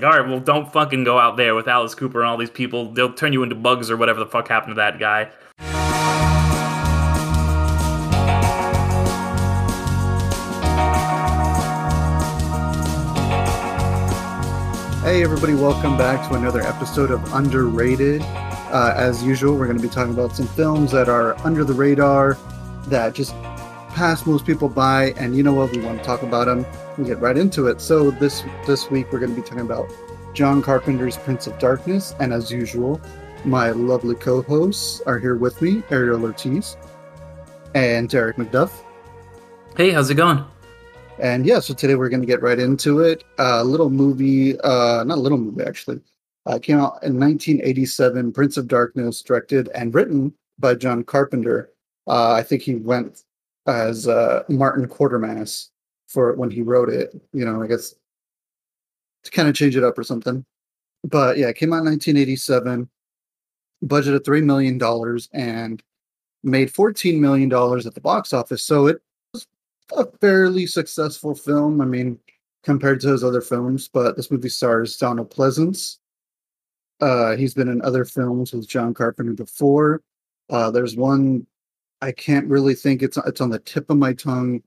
all right, well, don't fucking go out there with Alice Cooper and all these people. They'll turn you into bugs or whatever the fuck happened to that guy. Hey, everybody, welcome back to another episode of Underrated. Uh, as usual, we're going to be talking about some films that are under the radar that just pass most people by. And you know what? We want to talk about them and get right into it. So, this, this week, we're going to be talking about John Carpenter's Prince of Darkness. And as usual, my lovely co hosts are here with me Ariel Ortiz and Derek McDuff. Hey, how's it going? And yeah, so today we're going to get right into it. A uh, little movie, uh, not a little movie actually, uh, came out in 1987. Prince of Darkness, directed and written by John Carpenter. Uh, I think he went as uh, Martin Quatermass for when he wrote it. You know, I guess to kind of change it up or something. But yeah, it came out in 1987. Budget of three million dollars and made 14 million dollars at the box office. So it was a fairly successful film. I mean, compared to his other films, but this movie stars Donald Pleasence. Uh, he's been in other films with John Carpenter before. Uh, there's one I can't really think it's it's on the tip of my tongue.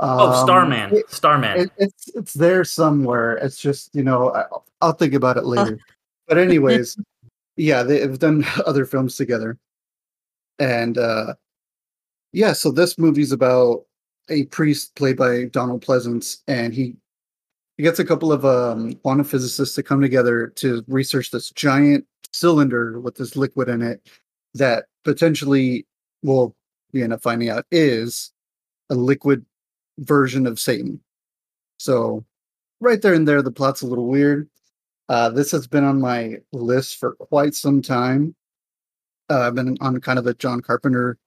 Oh, um, oh, Starman! It, Starman. It, it's it's there somewhere. It's just you know I, will think about it later. but anyways, yeah, they've done other films together, and uh, yeah. So this movie's about a priest played by Donald Pleasence, and he he gets a couple of um, quantum physicists to come together to research this giant cylinder with this liquid in it that potentially will we end up finding out is a liquid version of Satan. So right there and there, the plot's a little weird. Uh, this has been on my list for quite some time. Uh, I've been on kind of a John Carpenter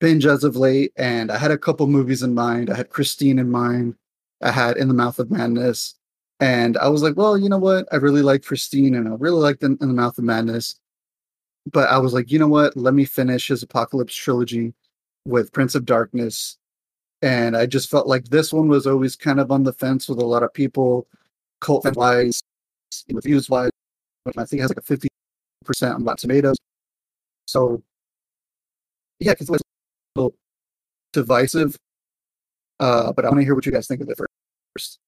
binge as of late, and I had a couple movies in mind. I had Christine in mind. I had In the Mouth of Madness, and I was like, well, you know what? I really like Christine, and I really liked In, in the Mouth of Madness. But I was like, you know what? Let me finish his Apocalypse trilogy with Prince of Darkness. And I just felt like this one was always kind of on the fence with a lot of people, cult wise, reviews wise. I think it has like a 50% on Rotten Tomatoes. So, yeah, because it was a little divisive. Uh, but I want to hear what you guys think of it first.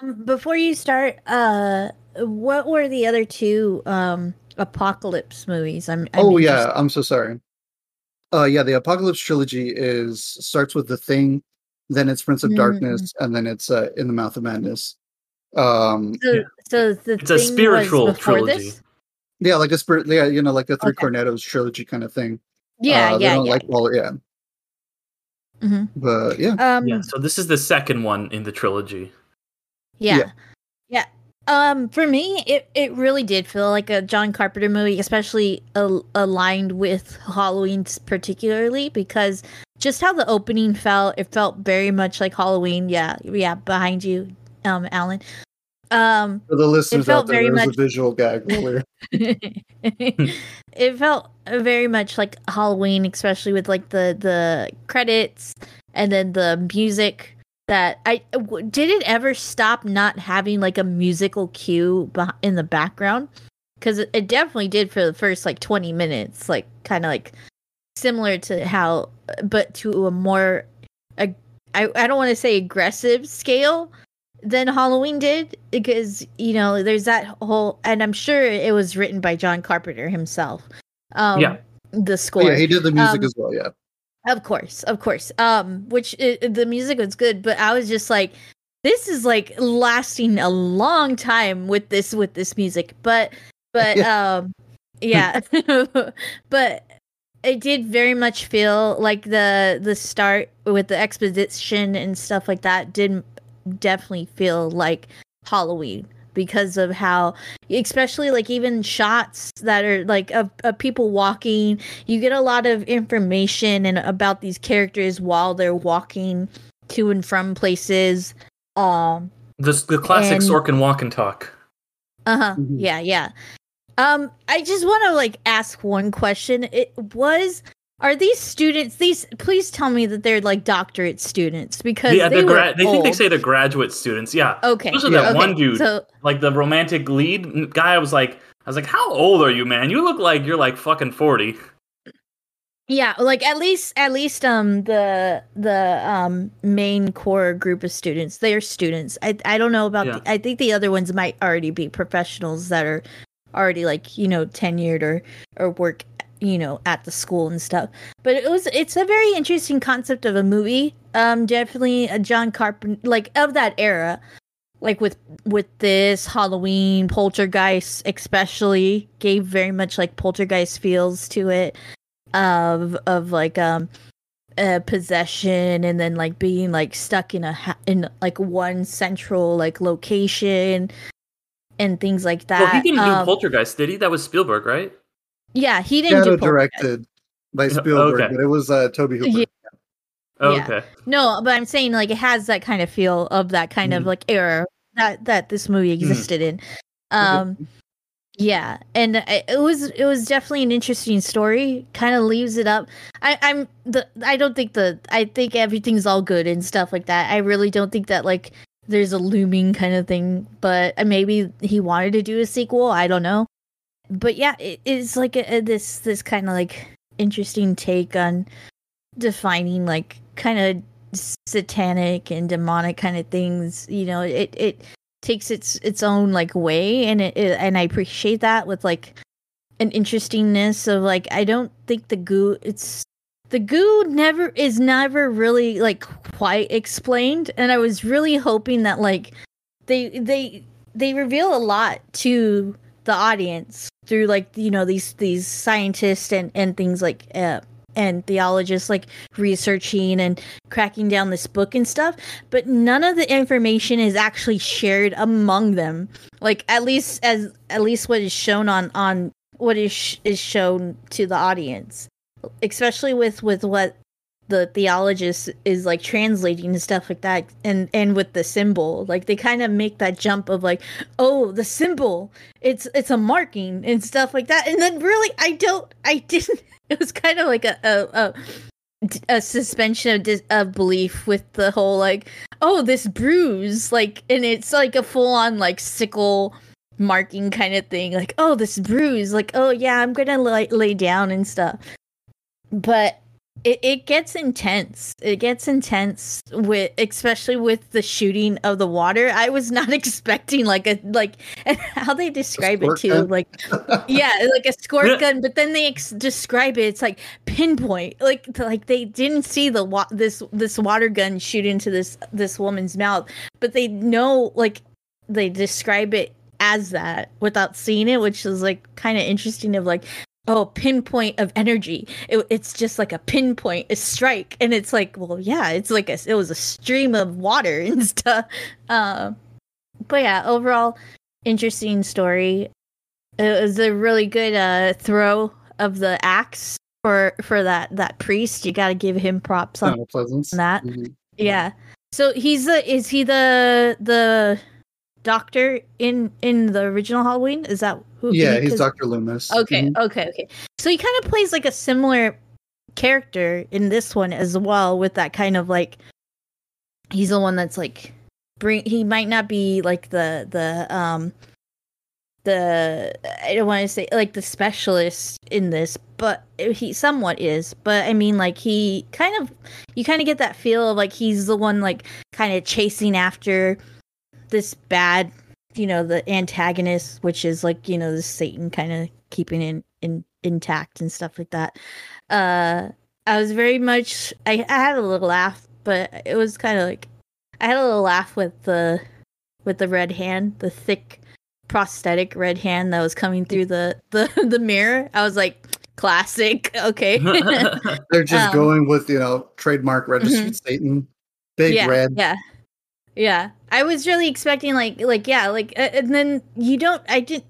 Um, before you start, uh, what were the other two um apocalypse movies? I'm. I'm oh interested. yeah, I'm so sorry. Uh, yeah, the apocalypse trilogy is starts with the thing, then it's Prince of mm. Darkness, and then it's uh, in the Mouth of Madness. Um, so, so the it's a spiritual trilogy. This? Yeah, like a spirit. Yeah, you know, like the Three okay. Cornettos trilogy kind of thing. Yeah, uh, yeah, yeah. Like, well, yeah. Mm-hmm. But yeah. Um, yeah. So this is the second one in the trilogy. Yeah. yeah. yeah. Um, for me, it, it really did feel like a John Carpenter movie, especially al- aligned with Halloween, particularly because just how the opening felt, it felt very much like Halloween. Yeah, yeah, behind you, um, Alan. Um, For the listeners out there, there's much... a visual gag it felt very much like Halloween, especially with like the the credits and then the music. That I did it ever stop not having like a musical cue in the background because it definitely did for the first like 20 minutes, like kind of like similar to how, but to a more, I I don't want to say aggressive scale, than Halloween did because you know there's that whole and I'm sure it was written by John Carpenter himself. Um, yeah, the score. yeah, he did the music um, as well. Yeah, of course, of course. Um, which it, the music was good, but I was just like, this is like lasting a long time with this with this music, but but yeah. um, yeah, but it did very much feel like the the start with the exposition and stuff like that didn't definitely feel like Halloween because of how especially like even shots that are like of, of people walking you get a lot of information and about these characters while they're walking to and from places um the, the classic and, Sorkin walk and talk. Uh-huh. Mm-hmm. yeah yeah. Um i just want to like ask one question. It was Are these students? These please tell me that they're like doctorate students because yeah, they gra- they think they say they're graduate students. Yeah, okay. especially Yeah. that okay, one dude, So like the romantic lead guy. I was like, I was like, how old are you, man? You look like you're like fucking forty. yeah, like at least at least um the the um main core group of students they are students. I I don't know about. Yeah. The, I think the other ones might already be professionals that are already like you know tenured or or work you know at the school and stuff. But it was it's a very interesting concept of a movie. Um, definitely a John Carpenter like of that era. Like with with this Halloween Poltergeist, especially gave very much like Poltergeist feels to it of of like um uh, possession and then like being like stuck in a ha- in like one central like location and things like that. well, he didn't Um, do Poltergeist, did he? That was Spielberg, right? Yeah, he didn't Shadow Poltergeist. directed by Spielberg, okay. but it was uh, Tobe Hooper. Yeah. Oh, Yeah. Okay. No, but I'm saying like it has that kind of feel of that kind of Mhm. like era that that this movie existed in. Um yeah, and it was it was definitely an interesting story. Kind of leaves it up. I I'm the I don't think the I think everything's all good and stuff like that. I really don't think that like there's a looming kind of thing, but uh, maybe he wanted to do a sequel. I don't know. But yeah, it is like a, a- this this kind of like interesting take on defining like kind of satanic and demonic kind of things you know it it takes its its own like way and it, it and i appreciate that with like an interestingness of like i don't think the goo it's the goo never is never really like quite explained and i was really hoping that like they they they reveal a lot to the audience through like you know these these scientists and and things like uh and theologists like researching and cracking down this book and stuff. But none of the information is actually shared among them. Like at least as at least what is shown on on what is is shown to the audience. Especially with with what the theologist is like translating and stuff like that and and with the symbol like they kind of make that jump of like oh the symbol it's it's a marking and stuff like that. And then really i don't i didn't it was kind of like a a, a, a suspension of dis- of belief with the whole like oh this bruise like and it's like a full on like sickle marking kind of thing like oh this bruise like oh yeah i'm gonna lay, lay down and stuff. But it, it gets intense. It gets intense with especially with the shooting of the water. I was not expecting like a like how they describe it too gun? like yeah like a squirt gun but then they ex- describe it it's like pinpoint like like they didn't see the wa- this this water gun shoot into this this woman's mouth but they know like they describe it as that without seeing it which is like kind of interesting of like oh pinpoint of energy it, it's just like a pinpoint a strike and it's like well yeah it's like a, it was a stream of water and stuff uh, but yeah overall interesting story it was a really good uh throw of the axe for for that that priest you got to give him props on Pleasence. that. Mhm. yeah so he's the is he the the doctor in in the original halloween is that who Yeah, he- he's Dr. Loomis. Okay, Mhm. okay, okay. So he kind of plays like a similar character in this one as well, with that kind of like he's the one that's like bring. He might not be like the the um the I don't want to say like the specialist in this, but he somewhat is. But I mean, like he kind of you kind of get that feel of like he's the one like kind of chasing after this bad you know the antagonist which is like you know the satan kind of keeping it in intact and stuff like that uh i was very much i, I had a little laugh but it was kind of like i had a little laugh with the with the red hand the thick prosthetic red hand that was coming through the the, the mirror i was like classic okay They're just Um, going with, you know, trademark registered Satan. Big yeah, red. Yeah. Yeah. I was really expecting like like yeah, like uh, and then you don't I didn't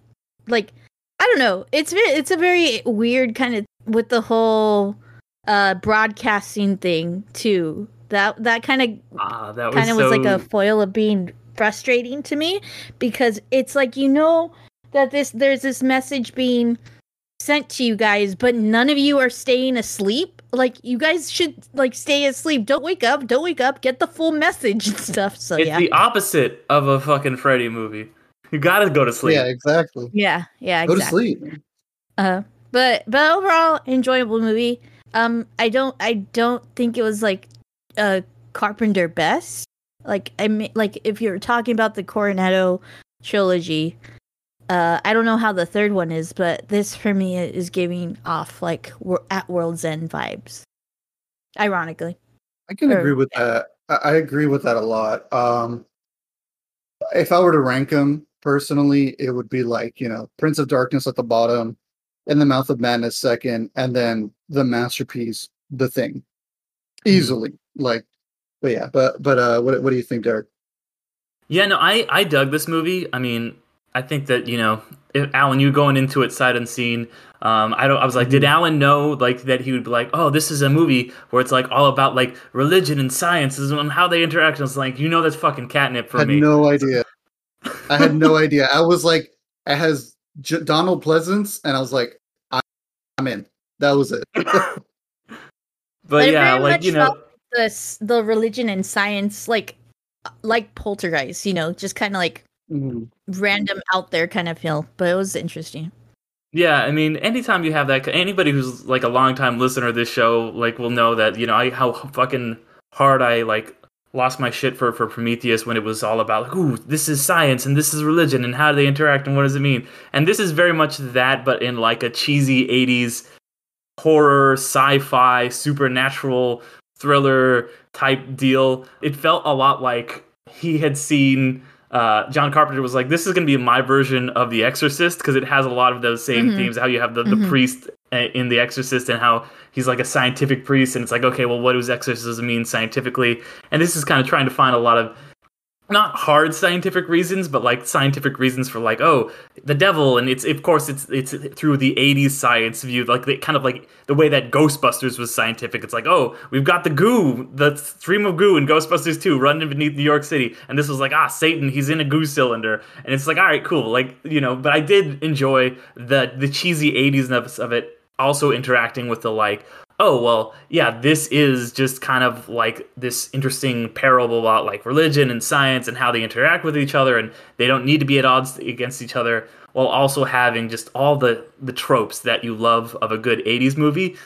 like I don't know. It's it's a very weird kind of with the whole uh broadcasting thing too. That that kind of ah, that kind of so... was like a foil of being frustrating to me because it's like you know that this there's this message being sent to you guys but none of you are staying asleep like you guys should like stay asleep. Don't wake up. Don't wake up. Get the full message and stuff. So it's yeah, the opposite of a fucking Freddy movie. You gotta go to sleep. Yeah, exactly. yeah, yeah. Go Exactly. to sleep. Uh, but but overall, enjoyable movie. Um, I don't I don't think it was like a Carpenter best. Like I mean, like if you're talking about the Cornetto trilogy, uh, I don't know how the third one is, but this for me is giving off like we're at World's End vibes. Ironically, I can Or- agree with that. I, I agree with that a lot. Um, if I were to rank them personally, it would be like you know Prince of Darkness at the bottom, and The Mouth of Madness second, and then the masterpiece, The Thing, easily. Like, but yeah, but but uh, what what do you think, Derek? Yeah, no, I I dug this movie. I mean, I think that you know, if, Alan, you going into it sight unseen. Um, I don't. I was like, did Alan know like that he would be like, oh, this is a movie where it's like all about like religion and science and how they interact. And it's like, you know, that's fucking catnip for I had me. no idea. I had no idea. I was like, it has J- Donald Pleasence, and I was like, I- I'm in. That was it. but, But yeah, very like much you know, the the religion and science like like Poltergeist, you know, just kind of like Mhm. random out there kind of feel. But it was interesting. Yeah, I mean, anytime you have that, anybody who's like a longtime listener of this show, like, will know that you know I how fucking hard I like lost my shit for for Prometheus when it was all about like, ooh, this is science and this is religion and how do they interact and what does it mean? And this is very much that, but in like a cheesy '80s horror, sci-fi, supernatural thriller type deal. It felt a lot like he had seen uh, John Carpenter was like, "This is going to be my version of The Exorcist because it has a lot of those same Mhm. themes. How you have the, the Mhm. priest uh, in The Exorcist and how he's like a scientific priest, and it's like, okay, well, what does exorcism mean scientifically? And this is kind of trying to find a lot of not hard scientific reasons, but like scientific reasons for like, oh, the devil, and it's of course it's it's through the '80s science view, like the kind of like the way that Ghostbusters was scientific. It's like, oh, we've got the goo, the stream of goo in Ghostbusters 2 running beneath New York City, and this was like, ah, Satan, he's in a goo cylinder, and it's like, all right, cool, like you know. But I did enjoy the the cheesy '80s of it, also interacting with the like, oh well yeah this is just kind of like this interesting parable about like religion and science and how they interact with each other and they don't need to be at odds against each other while also having just all the the tropes that you love of a good 80s movie.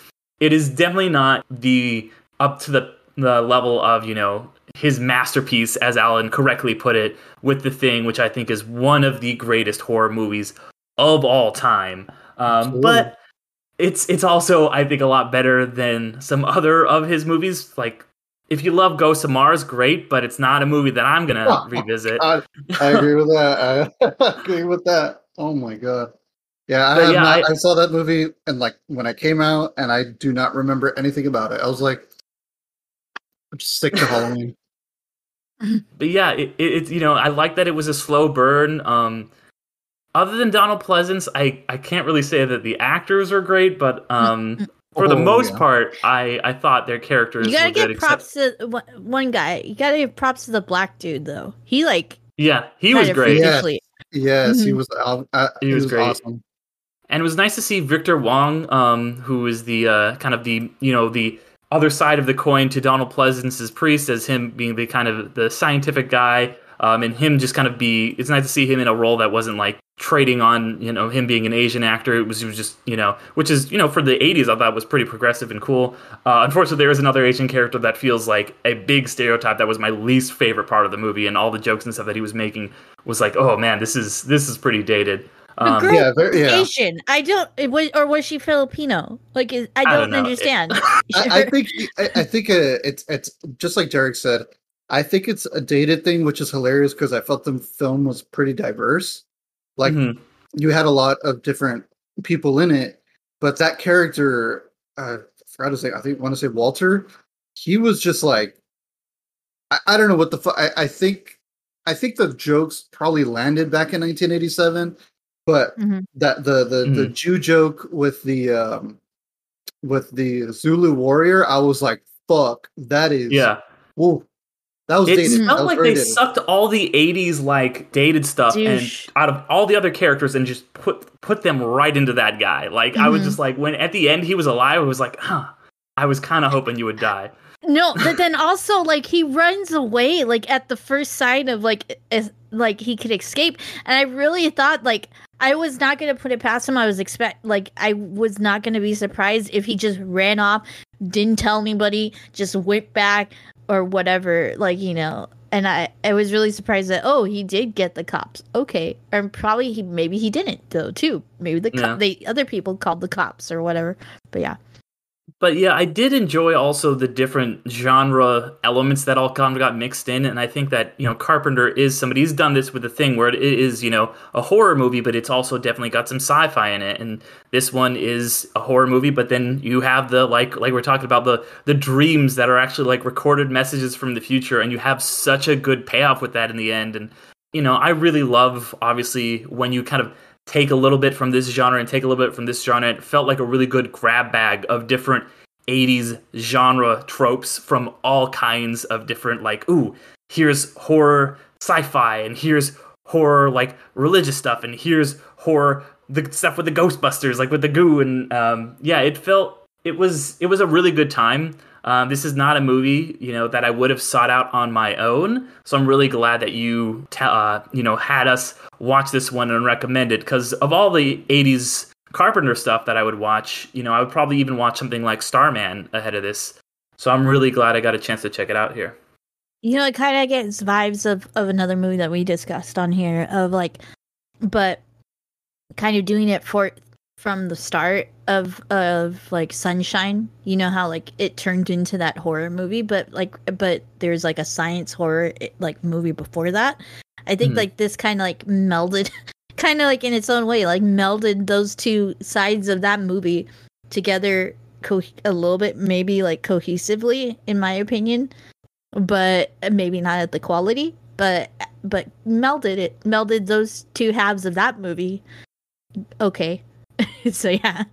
It is definitely not the up to the the level of you know his masterpiece as alan correctly put it with the thing which i think is one of the greatest horror movies of all time. Um, but it's it's also I think a lot better than some other of his movies. Like if you love Ghosts of Mars, great, but it's not a movie that I'm gonna Oh, revisit. I, I agree with that. I agree with that. Oh my god. Yeah, I, yeah, not, I- I, saw that movie and like when I came out, and I do not remember anything about it. I was like, I'm just sick to Halloween. But yeah, it, it, it's you know I like that it was a slow burn. Um, other than Donald Pleasence, I I can't really say that the actors are great, but um, for the Oh, most yeah. part, I I thought their characters You gotta were good. give except- props to one- one guy. You gotta give props to the black dude though. He like yeah, he was great. Yeah. Yes, he Mhm. was. Uh, uh, He was great. awesome. and it was nice to see Victor Wong, um, who is the uh, kind of the you know the other side of the coin to Donald Pleasence's priest, as him being the kind of the scientific guy, um, and him just kind of be. It's nice to see him in a role that wasn't like trading on you know him being an Asian actor. It was, it was just you know, which is you know for the '80s, I thought was pretty progressive and cool. Uh, unfortunately, there is another Asian character that feels like a big stereotype. That was my least favorite part of the movie, and all the jokes and stuff that he was making was like, oh man, this is this is pretty dated. The Um, girl Yeah, very, yeah. Asian. I don't. It was, or was she Filipino? Like is, I I don't, don't know. understand. I, I think I, I think uh, it's it's just like Derek said. I think it's a dated thing, which is hilarious because I felt the film was pretty diverse. Like mhm. you had a lot of different people in it, but that character, uh, I forgot to say, I think want to say Walter. He was just like, I, I don't know what the fuck. I, I think, I think the jokes probably landed back in 1987, but Mhm. that the the the Jew joke with the um with the Zulu warrior, I was like, fuck, that is yeah. Whoa, that was It dated. That felt was like they dated. sucked all the '80s like dated stuff Douche. and out of all the other characters and just put put them right into that guy. Like I was Mhm. just like when at the end he was alive, I was like, huh, I was kind of hoping you would die. No, but then also like he runs away like at the first sign of like is, like he could escape, and I really thought like I was not gonna put it past him. I was expect like I was not gonna be surprised if he just ran off, didn't tell anybody, just went back or whatever. Like you know, and I I was really surprised that oh he did get the cops. Okay, and probably he maybe he didn't though too. Maybe the co- Yeah. they other people called the cops or whatever. But yeah, But yeah, I did enjoy also the different genre elements that all kind of got mixed in, and I think that you know Carpenter is somebody who's done this with the thing where it is you know a horror movie, but it's also definitely got some sci-fi in it, and this one is a horror movie, but then you have the like like we're talking about the the dreams that are actually like recorded messages from the future, and you have such a good payoff with that in the end, and you know I really love obviously when you kind of take a little bit from this genre and take a little bit from this genre. It felt like a really good grab bag of different 80s genre tropes from all kinds of different, like, ooh, here's horror sci fi, and here's horror, like, religious stuff, and here's horror, the stuff with the Ghostbusters, like with the goo. And um, yeah, it felt, it was, it was a really good time. Um, this is not a movie, you know, that I would have sought out on my own. So I'm really glad that you, uh, you know, had us watch this one and recommend it because of all the '80s Carpenter stuff that I would watch, you know, I would probably even watch something like Starman ahead of this. So I'm really glad I got a chance to check it out here. You know, it kind of gets vibes of, of another movie that we discussed on here of like, but kind of doing it for from the start of of like Sunshine. You know how like it turned into that horror movie, but like, but there's like a science horror eh, like movie before that. I think Mhm. like this kind of like melded, kind of like in its own way, like melded those two sides of that movie together co- a little bit, maybe like cohesively, in my opinion but maybe not at the quality but but melded it melded those two halves of that movie okay so yeah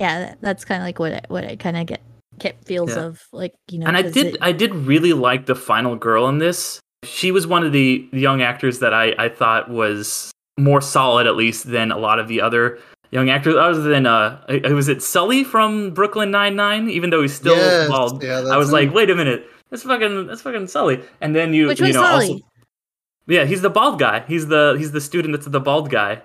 yeah that's kind of like what I, what i kind of get get feels Yeah. of like you know and I 'cause did it- I did really like the final girl in this. She was one of the young actors that I, I thought was more solid at least than a lot of the other young actors other than uh was it Sully from Brooklyn Nine Nine even though he's still Yes, bald. yeah, I that's was like, wait a minute. That's fucking that's fucking Sully. And then you which you know Sully? also Yeah, he's the bald guy. He's the he's the student that's the bald guy.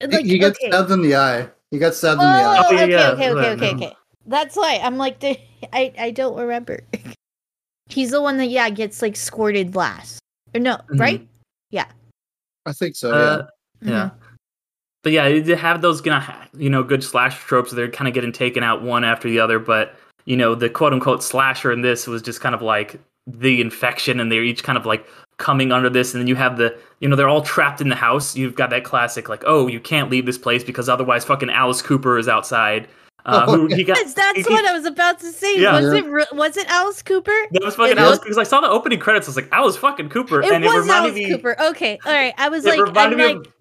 He- like, he gets okay. stabbed in the eye. He got stabbed oh, in the eye. Oh, okay, yeah, okay okay okay okay that's why i'm like the, i i don't remember he's the one that yeah gets like squirted last or no Mhm. right Yeah. I think so. Uh, Mhm. Yeah. But yeah, you have those gonna you know good slash tropes. They're kind of getting taken out one after the other. But you know the quote unquote slasher in this was just kind of like the infection, and they're each kind of like coming under this. And then you have the you know they're all trapped in the house. You've got that classic like oh you can't leave this place because otherwise fucking Alice Cooper is outside. Uh, Oh, who he got That's, that's he- what I was about to say. Yeah. Was Yeah. it was it Alice Cooper? that was fucking It Alice because I saw the opening credits. I was like Alice fucking Cooper, It and was it reminded Alice me. Cooper. Okay, all right. I was it like, reminded I'm me like, of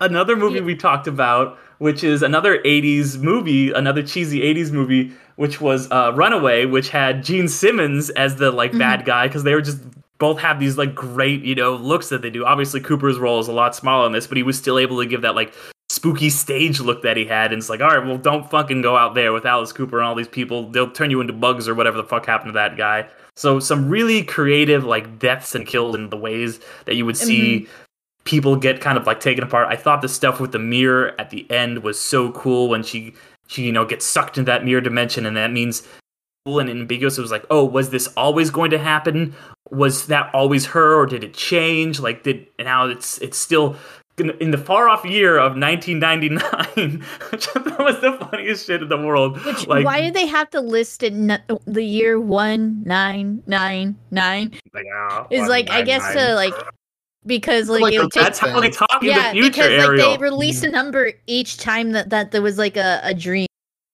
another movie Yeah. we talked about, which is another '80s movie, another cheesy '80s movie, which was uh, Runaway, which had Gene Simmons as the like Mhm. bad guy because they were just both have these like great you know looks that they do. Obviously, Cooper's role is a lot smaller in this, but he was still able to give that like spooky stage look that he had. And it's like, all right, well, don't fucking go out there with Alice Cooper and all these people. They'll turn you into bugs or whatever the fuck happened to that guy. So some really creative like deaths and kills in the ways that you would see mm-hmm. people get kind of like taken apart. I thought the stuff with the mirror at the end was so cool when she she you know gets sucked into that mirror dimension and that means and ambiguous. It was like, oh, was this always going to happen? Was that always her or did it change? Like did now it's it's still in in the far off year of 1999, which I thought was the funniest shit in the world. which, like, why did they have to list it? n- the year one nine nine nine like, ah, is like I guess to like because like, Like it a would take that's how they talk yeah in the future, because like Ariel. they released a number each time that that there was like a, a dream.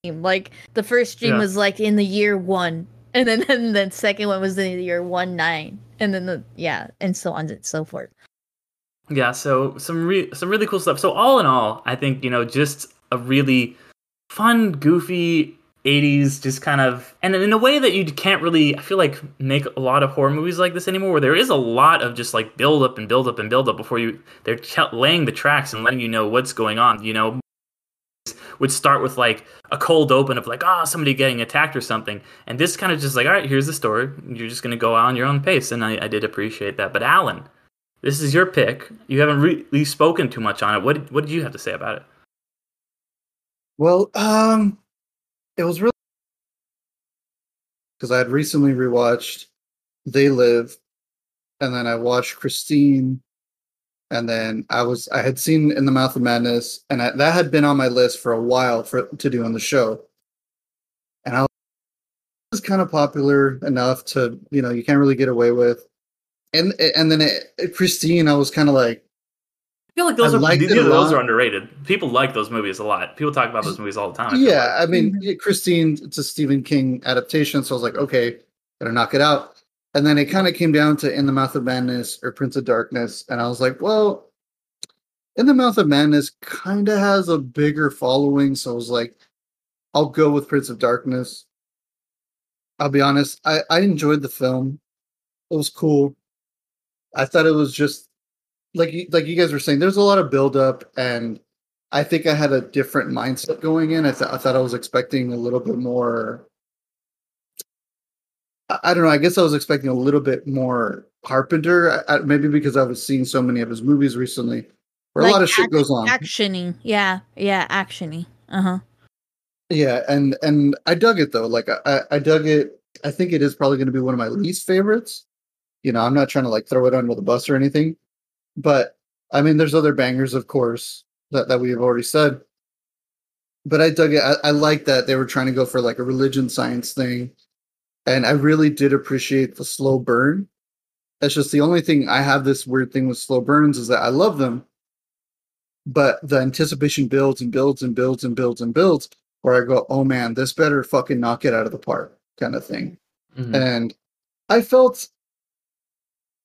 Like the first dream Yeah. was like in the year one, and then then the second one was in the year one nine, and then the yeah, and so on and so forth. Yeah, so some re- some really cool stuff. So all in all, I think you know just a really fun, goofy '80s, just kind of, and in a way that you can't really, I feel like, make a lot of horror movies like this anymore. Where there is a lot of just like build up and build up and build up before you they're laying the tracks and letting you know what's going on. You know, would start with like a cold open of like, ah, oh, somebody getting attacked or something. And this kind of just like, all right, here's the story. You're just gonna go on your own pace, and I, I did appreciate that. But Alan, this is your pick. You haven't really spoken too much on it. What what did you have to say about it? Well, um, it was really because I had recently rewatched They Live, and then I watched Christine, and then I was I had seen In the Mouth of Madness, and I, that had been on my list for a while for to do on the show, and I was kind of popular enough to you know you can't really get away with, and and then it, Christine I was kind of like I feel like those I are those are underrated. People like those movies a lot. People talk about those movies all the time. I yeah, like. I mean, mm-hmm. Christine, it's a Stephen King adaptation, so I was like, okay, gotta knock it out. And then it kind of came down to In the Mouth of Madness or Prince of Darkness, and I was like, well, In the Mouth of Madness kind of has a bigger following, so I was like, I'll go with Prince of Darkness. I'll be honest, I, I enjoyed the film. It was cool. I thought it was just like like you guys were saying, there's a lot of buildup, and I think I had a different mindset going in. I, th- I thought I was expecting a little bit more. I, don't know. I guess I was expecting a little bit more Carpenter, I, maybe because I was seeing so many of his movies recently, where like a lot of shit goes on. Actiony, yeah, yeah, actiony. Uh huh. Yeah, and and I dug it though. Like I I dug it. I think it is probably going to be one of my least favorites. You know, I'm not trying to like throw it under the bus or anything, but I mean, there's other bangers, of course, that, that we have already said. But I dug it. I, I like that they were trying to go for like a religion science thing. And I really did appreciate the slow burn. That's just the only thing I have this weird thing with slow burns is that I love them. But the anticipation builds and builds and builds and builds and builds where I go, oh man, this better fucking knock it out of the park kind of thing. Mm-hmm. And I felt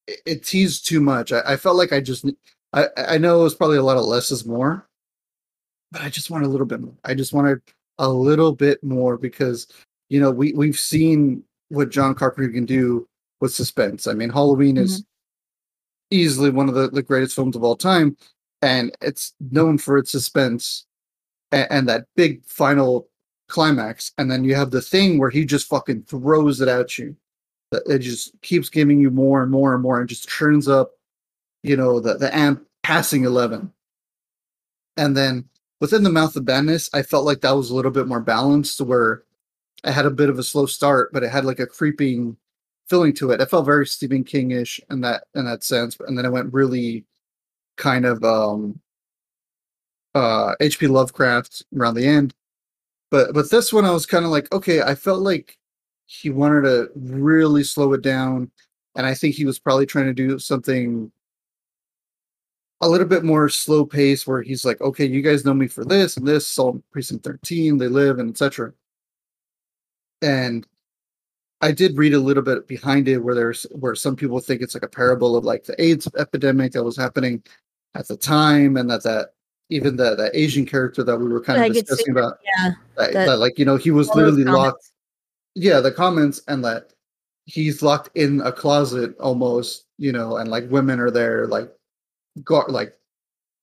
it, teased too much. I, I, felt like I just I I know it was probably a lot of less is more, but I just wanted a little bit more. I just wanted a little bit more because you know we we've seen what John Carpenter can do with suspense. I mean, Halloween mm-hmm. is easily one of the, the greatest films of all time, and it's known for its suspense and, and that big final climax. And then you have the thing where he just fucking throws it at you it just keeps giving you more and more and more and just turns up you know the the amp passing 11 and then within the mouth of madness i felt like that was a little bit more balanced where i had a bit of a slow start but it had like a creeping feeling to it. It felt very stephen king-ish in that in that sense and then it went really kind of um uh hp lovecraft around the end. But but this one i was kind of like okay i felt like he wanted to really slow it down and i think he was probably trying to do something a little bit more slow pace where he's like okay you guys know me for this and this Assault precinct 13 they live and etc and i did read a little bit behind it where there's where some people think it's like a parable of like the aids epidemic that was happening at the time and that that even the the asian character that we were kind of discussing about yeah that, that, that, like you know he was literally locked yeah the comments and that he's locked in a closet almost you know and like women are there like guard like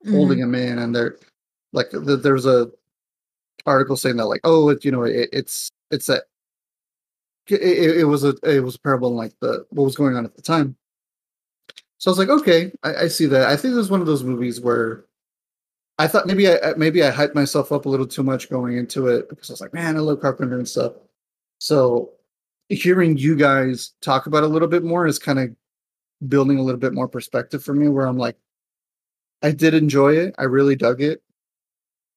mm-hmm. holding him in and they're like the, there's a article saying that like oh it, you know it, it's it's a it, it, was a it was a parable in like the what was going on at the time so i was like okay I, I see that i think it was one of those movies where i thought maybe i maybe i hyped myself up a little too much going into it because i was like man i love carpenter and stuff so hearing you guys talk about a little bit more is kind of building a little bit more perspective for me where I'm like, I did enjoy it. I really dug it.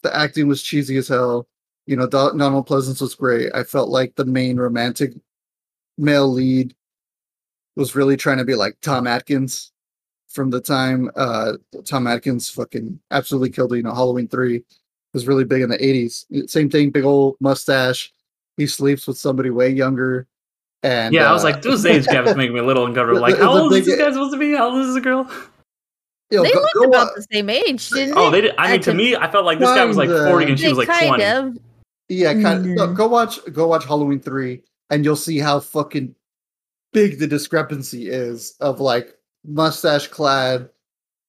The acting was cheesy as hell. You know, Donald Pleasence was great. I felt like the main romantic male lead was really trying to be like Tom Atkins from the time uh Tom Atkins fucking absolutely killed You know, Halloween 3 was really big in the 80s. Same thing, big old mustache, he sleeps with somebody way younger. And yeah, uh, I was like, uh, those age gaps make me a little uncomfortable. Like, how old is this guy supposed to be? How old is this girl? Yo, they go, looked go about the same age, didn't oh, they? Oh, they did. I mean, to me, I felt like this guy was like forty and she was like twenty. Of. Yeah, kind mm. of. Mm-hmm. go watch, go watch Halloween three, and you'll see how fucking big the discrepancy is of like mustache clad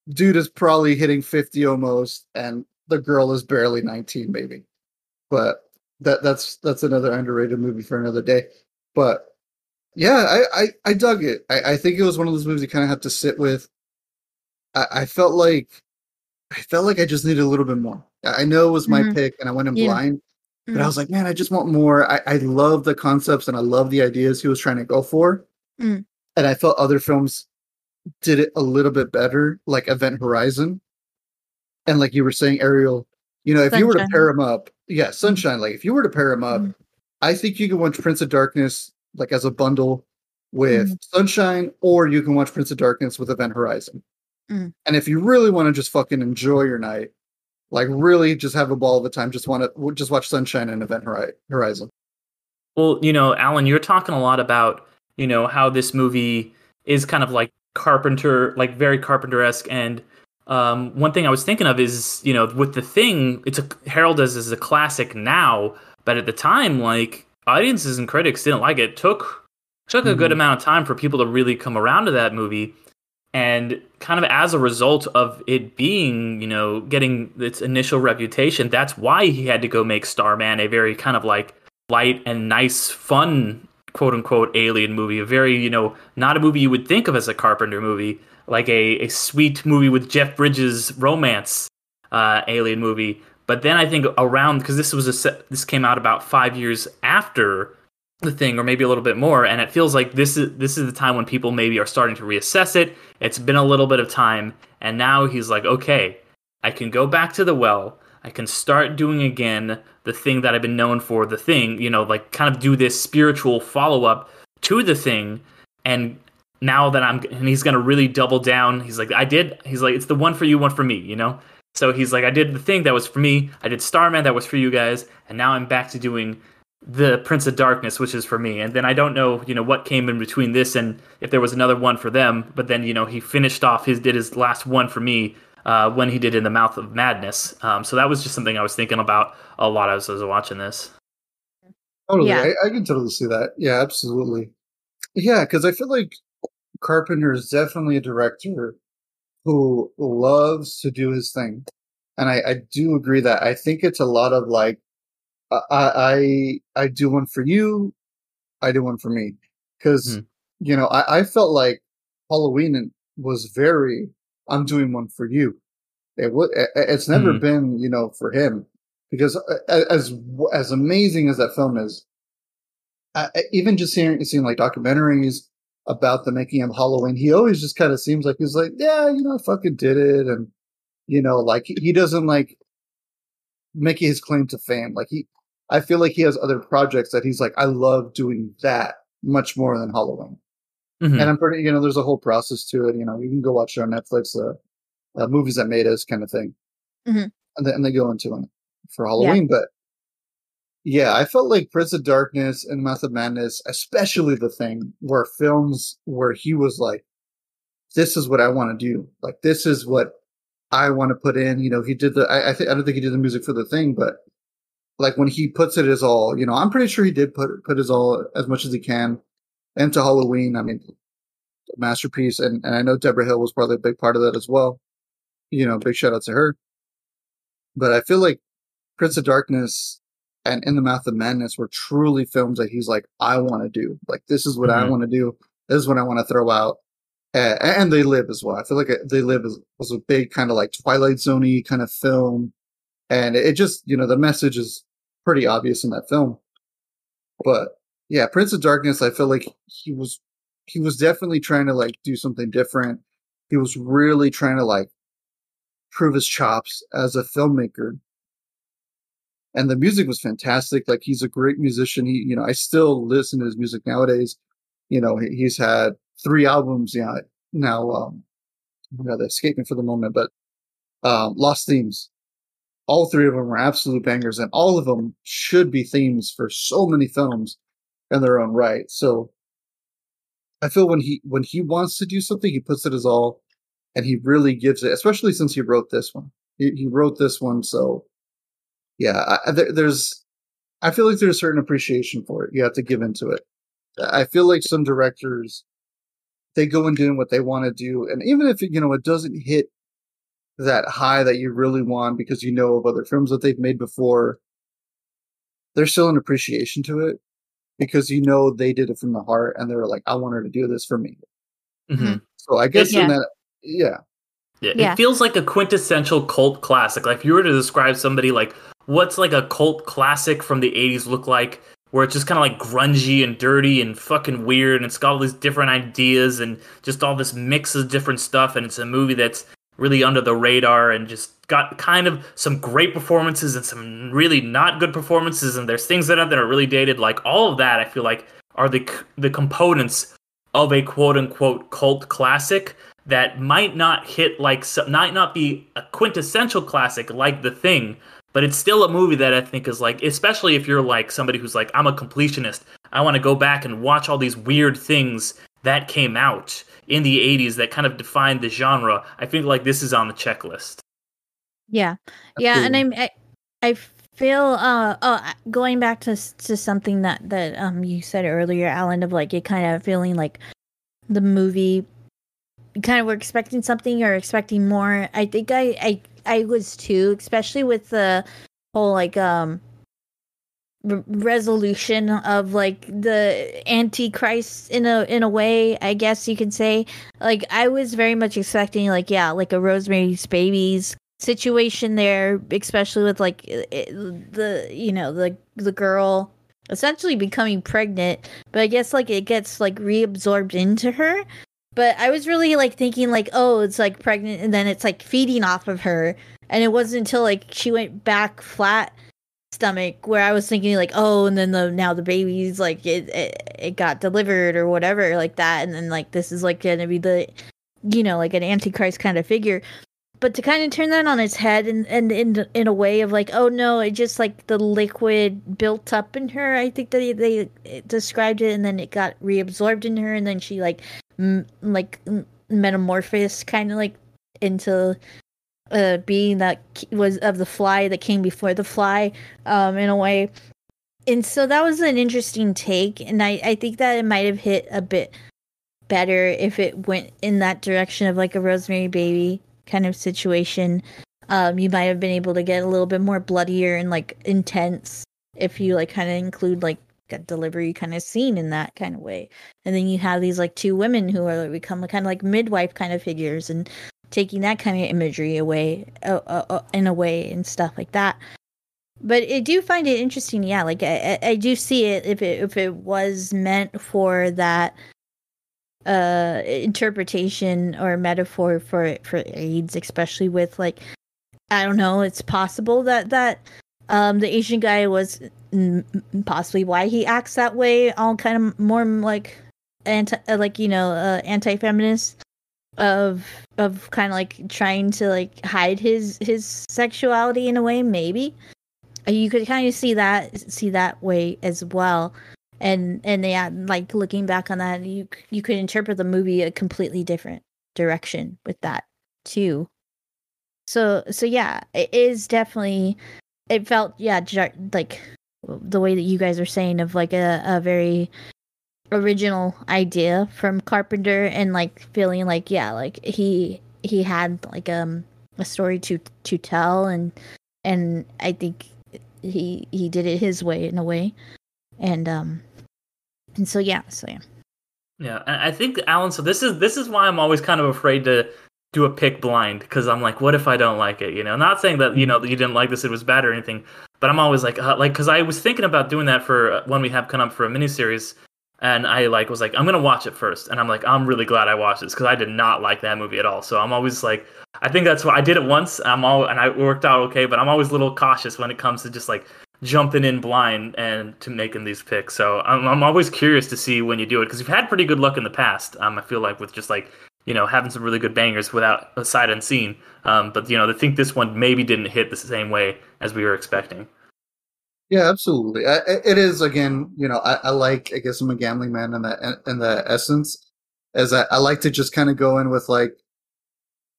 dude is probably hitting 50 almost and the girl is barely 19 maybe but that that's that's another underrated movie for another day. But yeah, I I, I dug it. I, I think it was one of those movies you kind of have to sit with. I, I felt like I felt like I just needed a little bit more. I know it was my Mhm. pick, and I went in Yeah. blind, but I was like, man, I just want more. I, I love the concepts and I love the ideas he was trying to go for. Mm. And I felt other films did it a little bit better, like Event Horizon. And like you were saying, Ariel, you know, if you were to pair them up, yeah, Sunshine, like if you were to pair them up, Mhm. I think you can watch Prince of Darkness like as a bundle with Mm-hmm. Sunshine, or you can watch Prince of Darkness with Event Horizon. Mm. And if you really want to just fucking enjoy your night, like really just have a ball of the time, just want to just watch Sunshine and Event Hori- Horizon. Well, you know, Alan, you're talking a lot about, you know, how this movie is kind of like Carpenter, like very Carpenter esque. And um, one thing I was thinking of is, you know, with the thing, it's a Harold as a classic now, but at the time, like audiences and critics didn't like it. Took took a good Mhm. amount of time for people to really come around to that movie. And kind of as a result of it being, you know, getting its initial reputation, that's why he had to go make Starman a very kind of like light and nice, fun, quote unquote, alien movie. A very, you know, not a movie you would think of as a Carpenter movie, like a, a sweet movie with Jeff Bridges romance uh, alien movie. But then I think around because this was a this came out about five years after the thing, or maybe a little bit more, and it feels like this is this is the time when people maybe are starting to reassess it. It's been a little bit of time, and now he's like, okay, I can go back to the well. I can start doing again the thing that I've been known for, the thing, you know, like kind of do this spiritual follow up to the thing. And now that I'm, and he's going to really double down. He's like, I did, he's like, it's the one for you, one for me, you know? So he's like, I did the thing that was for me. I did Starman that was for you guys. And now I'm back to doing the Prince of Darkness, which is for me. And then I don't know, you know, what came in between this and if there was another one for them. But then, you know, he finished off his, did his last one for me uh, when he did in the mouth of madness. Um, so that was just something I was thinking about a lot as I was watching this. Totally, Yeah. I, I can totally see that. Yeah, absolutely. Yeah, because I feel like Carpenter is definitely a director who loves to do his thing, and I, I do agree that I think it's a lot of like, I I I do one for you, I do one for me, because Hmm. you know I, I felt like Halloween was very I'm doing one for you. It would it's never Hmm. been you know for him because uh, as as amazing as that film is, I, even just hearing seeing like documentaries about the making of Halloween, he always just kind of seems like he's like, yeah, you know, I fucking did it, and you know, like he- he doesn't like making his claim to fame. Like he, I feel like he has other projects that he's like, I love doing that much more than Halloween. Mhm. And I'm pretty, you know, there's a whole process to it. You know, you can go watch it on Netflix, uh, uh movies that made us kind of thing, Mhm. and then and they go into it for Halloween. But yeah, I felt like Prince of Darkness and Mouth of Madness, especially the thing, where films where he was like, "This is what I want to do. Like this is what I want to put in." You know, he did the. I, I think I don't think he did the music for the thing, but like when he puts it as all, you know, I'm pretty sure he did put put his all as much as he can into Halloween. I mean, masterpiece, and and I know Debra Hill was probably a big part of that as well. You know, big shout out to her. But I feel like Prince of Darkness and In the Mouth of Madness were truly films that he's like, I want to do. Like, this is what I Mhm. want to do. This is what I want to throw out. Uh, and They Live as well. I feel like They Live as, was a big kind of like Twilight Zoney kind of film. And it just, you know, the message is pretty obvious in that film. But yeah, Prince of Darkness, I feel like he was, he was definitely trying to like do something different. He was really trying to like prove his chops as a filmmaker and the music was fantastic. Like he's a great musician. He, you know, I still listen to his music nowadays. You know, he's had three albums. Yeah, now, um, you know, they escape me for the moment, but um, Lost Themes. All three of them are absolute bangers, and all of them should be themes for so many films in their own right. So, I feel when he when he wants to do something, he puts it as all, and he really gives it. Especially since he wrote this one. He, he wrote this one, so yeah, I, there, there's. I feel like there's a certain appreciation for it. You have to give into it. I feel like some directors, they go and doing what they want to do, and even if you know it doesn't hit that high that you really want because you know of other films that they've made before, there's still an appreciation to it because you know they did it from the heart and they were like, I want her to do this for me. hmm So I guess Yeah. in that, yeah, Yeah, Yeah. it feels like a quintessential cult classic. Like if you were to describe somebody like what's like a cult classic from the 80s look like where it's just kind of like grungy and dirty and fucking weird and it's got all these different ideas and just all this mix of different stuff and it's a movie that's really under the radar and just got kind of some great performances and some really not good performances and there's things in it that are really dated like all of that I feel like are the the components of a quote unquote cult classic that might not hit like might not be a quintessential classic like The Thing, but it's still a movie that I think is like, especially if you're like somebody who's like, I'm a completionist. I want to go back and watch all these weird things that came out in the 80s that kind of defined the genre. I think like this is on the checklist. Yeah, yeah, and I'm I, I feel uh oh going back to to something that that um you said earlier, Alan, of like it kind of feeling like the movie kind of were expecting something or expecting more. I think I I I was too, especially with the whole like um r- resolution of like the antichrist in a in a way i guess you could say. Like i was very much expecting like yeah like a rosemary's babies situation there especially with like i- i- the you know the the girl essentially becoming pregnant. But i guess like it gets like reabsorbed into her. But i was really like thinking like oh it's like pregnant and then it's like feeding off of her. And it wasn't until like she went back flat stomach where I was thinking like, oh, and then the now the baby's like it it, it got delivered or whatever like that, and then like this is like gonna be the, you know, like an antichrist kind of figure. But to kind of turn that on its head and and in in a way of like, oh no, it just like the liquid built up in her. I think that they, they described it, and then it got reabsorbed in her, and then she like m- like metamorphosed kind of like into uh being that was of the fly that came before the fly um in a way. And so that was an interesting take and i i think that it might have hit a bit better if it went in that direction of like a rosemary baby kind of situation. Um you might have been able to get a little bit more bloodier and like intense if you like kind of include like a delivery kind of scene in that kind of way. And then you have these like two women who are like, become kind of like midwife kind of figures and taking that kind of imagery away uh, uh, uh, in a way and stuff like that. But I do find it interesting yeah like I, I do see it if it if it was meant for that uh interpretation or metaphor for for AIDS especially with like I don't know it's possible that that um the Asian guy was possibly why he acts that way all kind of more like anti uh, like you know uh, anti-feminist of of kind of like trying to like hide his his sexuality in a way maybe. You could kind of see that see that way as well. And and yeah like looking back on that you you could interpret the movie a completely different direction with that too. So so yeah it is definitely it felt yeah jar- like the way that you guys are saying of like a, a very original idea from Carpenter and like feeling like yeah like he he had like um a story to to tell and and I think he he did it his way in a way and um and so yeah so yeah Yeah, and I think Alan. So this is this is why I'm always kind of afraid to do a pick blind because I'm like, what if I don't like it? You know, not saying that you know that you didn't like this, it was bad or anything, but I'm always like, uh, like because I was thinking about doing that for uh, when we have come up for a miniseries, and I like was like, I'm gonna watch it first, and I'm like, I'm really glad I watched this because I did not like that movie at all. So I'm always like, I think that's why I did it once. I'm all and I worked out okay, but I'm always a little cautious when it comes to just like jumping in blind and to making these picks. So I'm I'm always curious to see when you do it because you've had pretty good luck in the past. Um, I feel like with just like you know having some really good bangers without a sight unseen. Um, but you know I think this one maybe didn't hit the same way as we were expecting. Yeah, absolutely. I, it is again. You know, I, I like. I guess I'm a gambling man in the in the essence, as I, I like to just kind of go in with like,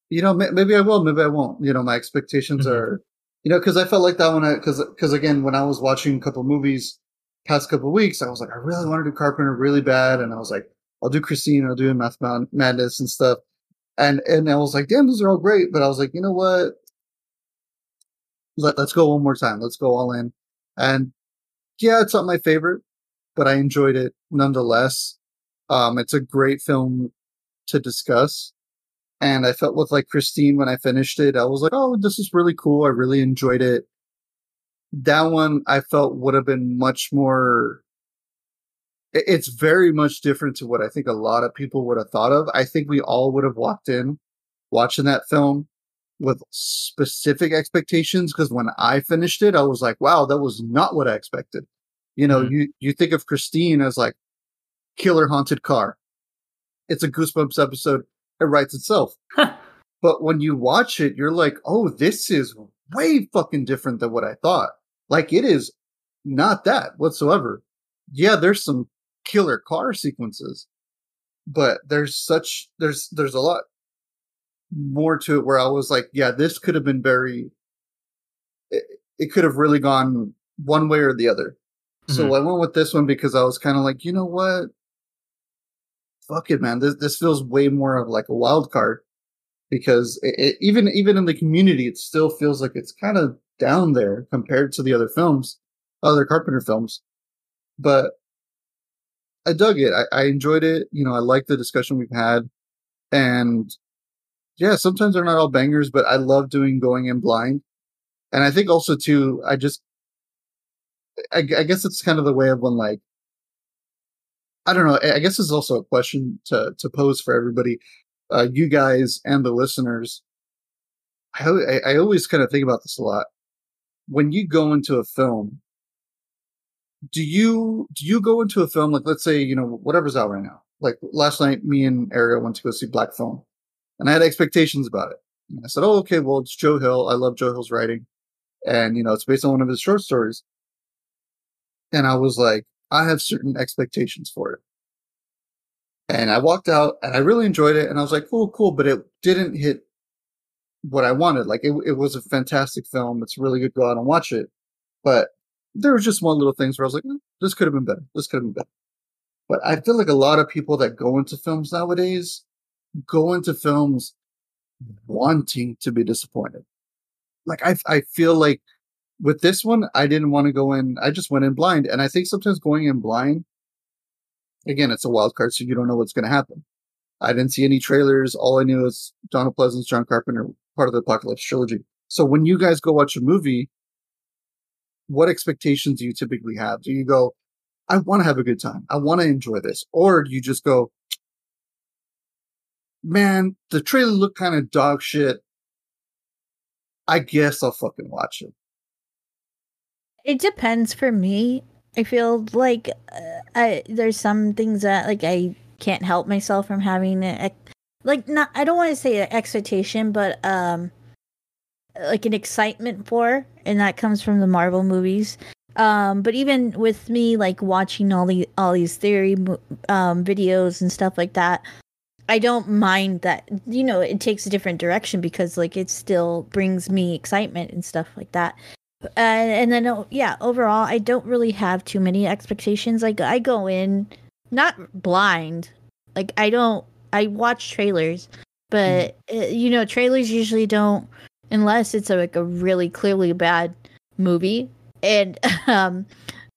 you know, maybe I will, maybe I won't. You know, my expectations Mhm. are, you know, because I felt like that when I because because again when I was watching a couple movies past couple of weeks, I was like, I really want to do Carpenter really bad, and I was like, I'll do Christine, I'll do Math Mad- Madness and stuff, and and I was like, damn, those are all great, but I was like, you know what? Let, let's go one more time. Let's go all in. And yeah, it's not my favorite, but I enjoyed it nonetheless. Um, it's a great film to discuss. And I felt with like Christine when I finished it, I was like, oh, this is really cool. I really enjoyed it. That one I felt would have been much more. It's very much different to what I think a lot of people would have thought of. I think we all would have walked in watching that film with specific expectations because when I finished it, I was like, wow, that was not what I expected. You know, mm-hmm. you, you think of Christine as like killer haunted car. It's a Goosebumps episode it writes itself. but when you watch it, you're like, oh, this is way fucking different than what I thought. Like it is not that whatsoever. Yeah, there's some killer car sequences, but there's such there's there's a lot more to it where I was like, yeah, this could have been very it, it could have really gone one way or the other. Mm-hmm. So I went with this one because I was kind of like, you know what? fuck it, man. This this feels way more of like a wild card because it, it, even even in the community, it still feels like it's kind of down there compared to the other films, other Carpenter films. But I dug it. I, I enjoyed it. You know, I like the discussion we've had, and yeah, sometimes they're not all bangers, but I love doing going in blind. And I think also too, I just, I, I guess it's kind of the way of when like I don't know. I guess is also a question to to pose for everybody, uh, you guys and the listeners. I, I always kind of think about this a lot. When you go into a film, do you do you go into a film like let's say you know whatever's out right now? Like last night, me and Ariel went to go see Black Phone, and I had expectations about it. And I said, "Oh, okay, well it's Joe Hill. I love Joe Hill's writing, and you know it's based on one of his short stories." And I was like, I have certain expectations for it. And I walked out and I really enjoyed it. And I was like, cool, cool. But it didn't hit what I wanted. Like it, it was a fantastic film. It's really good. Go out and watch it. But there was just one little things where I was like, mm, this could have been better. This could have been better. But I feel like a lot of people that go into films nowadays go into films wanting to be disappointed. Like I, I feel like with this one, I didn't want to go in. I just went in blind, and I think sometimes going in blind, again, it's a wild card, so you don't know what's going to happen. I didn't see any trailers. All I knew is Donald Pleasence, John Carpenter, part of the Apocalypse trilogy. So when you guys go watch a movie, what expectations do you typically have? Do you go, I want to have a good time. I want to enjoy this. Or do you just go, man, the trailer looked kind of dog shit. I guess I'll fucking watch it. It depends for me. I feel like uh, I there's some things that like I can't help myself from having a, like not I don't want to say expectation, but um like an excitement for, and that comes from the Marvel movies. Um, but even with me like watching all the all these theory um videos and stuff like that, I don't mind that you know it takes a different direction because like it still brings me excitement and stuff like that. Uh, and then oh, yeah, overall, I don't really have too many expectations. Like I go in not blind. Like I don't. I watch trailers, but mm. you know, trailers usually don't unless it's a, like a really clearly bad movie, and um,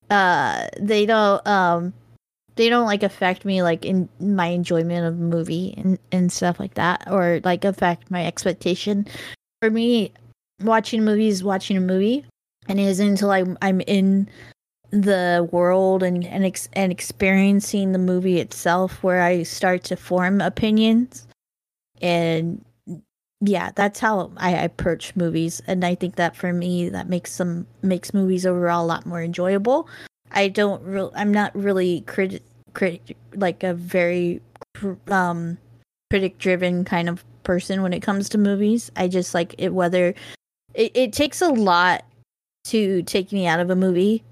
uh, they don't um, they don't like affect me like in my enjoyment of movie and and stuff like that, or like affect my expectation. For me, watching movies, watching a movie and it isn't until I'm I'm in the world and and ex- and experiencing the movie itself where I start to form opinions. And yeah, that's how I approach movies, and I think that for me that makes them makes movies overall a lot more enjoyable. I don't real I'm not really crit crit like a very um critic driven kind of person when it comes to movies. I just like it whether it, it takes a lot to take me out of a movie.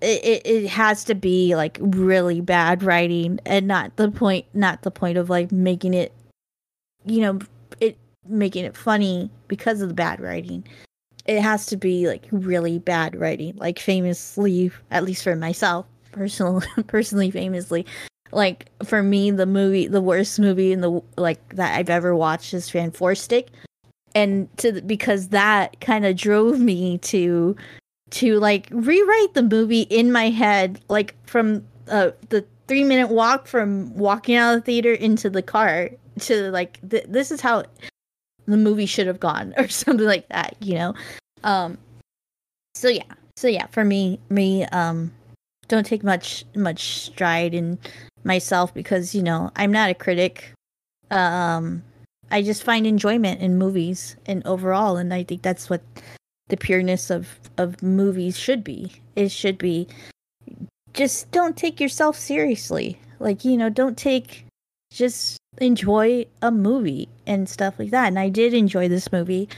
It, it, it has to be like really bad writing and not the point not the point of like making it you know it making it funny because of the bad writing it has to be like really bad writing like famously at least for myself personal personally famously. Like for me the movie the worst movie in the like that i've ever watched is Fant4stic and to because that kind of drove me to to like rewrite the movie in my head, like from uh, the three minute walk from walking out of the theater into the car to like th- this is how the movie should have gone or something like that, you know. Um, so yeah, so yeah, for me, me, um, don't take much much stride in myself because you know I'm not a critic. Um, I just find enjoyment in movies and overall, and I think that's what the pureness of of movies should be. It should be just don't take yourself seriously. Like you know, don't take just enjoy a movie and stuff like that. And I did enjoy this movie.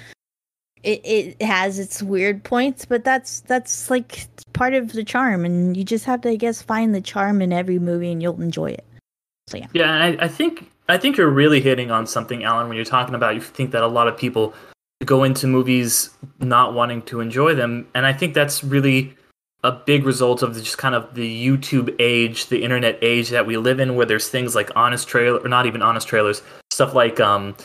It it has its weird points, but that's that's like part of the charm, and you just have to, I guess, find the charm in every movie, and you'll enjoy it. So yeah. Yeah, I, I think I think you're really hitting on something, Alan, when you're talking about you think that a lot of people go into movies not wanting to enjoy them, and I think that's really a big result of just kind of the YouTube age, the internet age that we live in, where there's things like honest trailer, or not even honest trailers, stuff like um,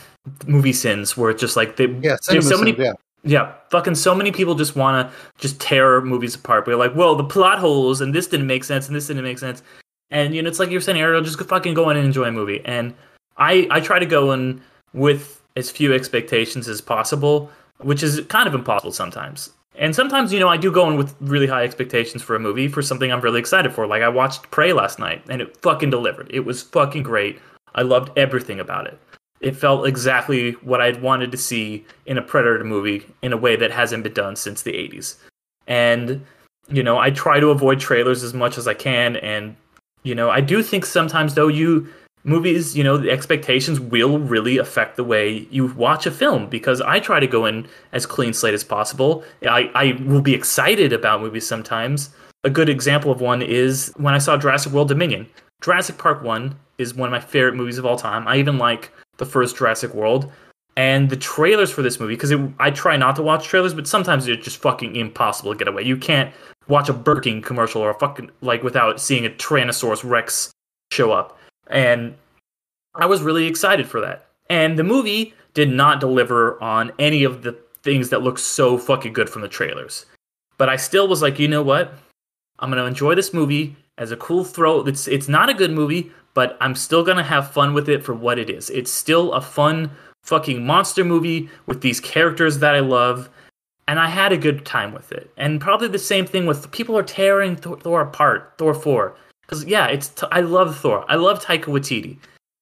movie sins, where it's just like they, Yeah, there's so many, yeah. yeah, fucking so many people just want to just tear movies apart. We're like, well, the plot holes and this didn't make sense and this didn't make sense, and you know, it's like you're saying, Ariel, just fucking go in and enjoy a movie. And I I try to go in with as few expectations as possible, which is kind of impossible sometimes. And sometimes, you know, I do go in with really high expectations for a movie for something I'm really excited for. Like I watched Prey last night and it fucking delivered. It was fucking great. I loved everything about it. It felt exactly what I'd wanted to see in a Predator movie in a way that hasn't been done since the 80s. And, you know, I try to avoid trailers as much as I can. And, you know, I do think sometimes, though, you movies, you know, the expectations will really affect the way you watch a film because I try to go in as clean slate as possible. I, I will be excited about movies sometimes. A good example of one is when I saw Jurassic World Dominion. Jurassic Park 1 is one of my favorite movies of all time. I even like the first Jurassic World. And the trailers for this movie, because I try not to watch trailers, but sometimes it's just fucking impossible to get away. You can't watch a Burger King commercial or a fucking, like, without seeing a Tyrannosaurus Rex show up and I was really excited for that. And the movie did not deliver on any of the things that looked so fucking good from the trailers. But I still was like, you know what? I'm gonna enjoy this movie as a cool throw. It's it's not a good movie, but I'm still gonna have fun with it for what it is. It's still a fun fucking monster movie with these characters that I love, and I had a good time with it. And probably the same thing with people are tearing Thor, Thor apart, Thor four. Because yeah, it's t- I love Thor. I love Taika Waititi,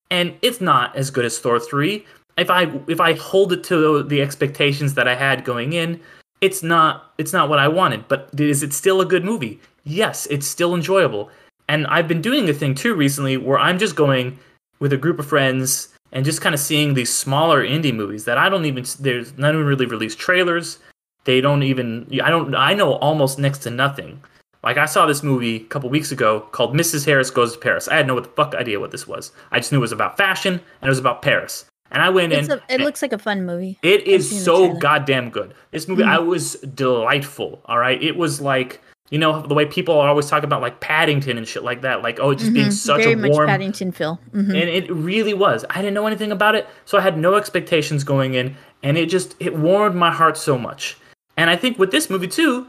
and it's not as good as Thor three. If I if I hold it to the expectations that I had going in, it's not it's not what I wanted. But is it still a good movie? Yes, it's still enjoyable. And I've been doing a thing too recently where I'm just going with a group of friends and just kind of seeing these smaller indie movies that I don't even there's none really released trailers. They don't even I don't I know almost next to nothing. Like I saw this movie a couple weeks ago called Mrs. Harris Goes to Paris. I had no what the fuck idea what this was. I just knew it was about fashion and it was about Paris. And I went It's in. a, it looks like a fun movie. It is so goddamn good. This movie, I was delightful. All right, it was like you know the way people are always talking about like Paddington and shit like that. Like oh, it just being Mhm. such Very a much warm Paddington feel. Mhm. and it really was i didn't know anything about it so i had no expectations going in and it just it warmed my heart so much and i think with this movie too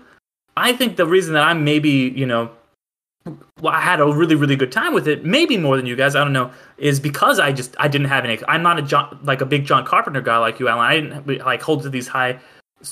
i think the reason that i'm maybe you know well, I had a really, really good time with it. Maybe more than you guys. I don't know. Is because I just I didn't have any. I'm not a John like a big John Carpenter guy like you, Alan. I didn't like hold to these high,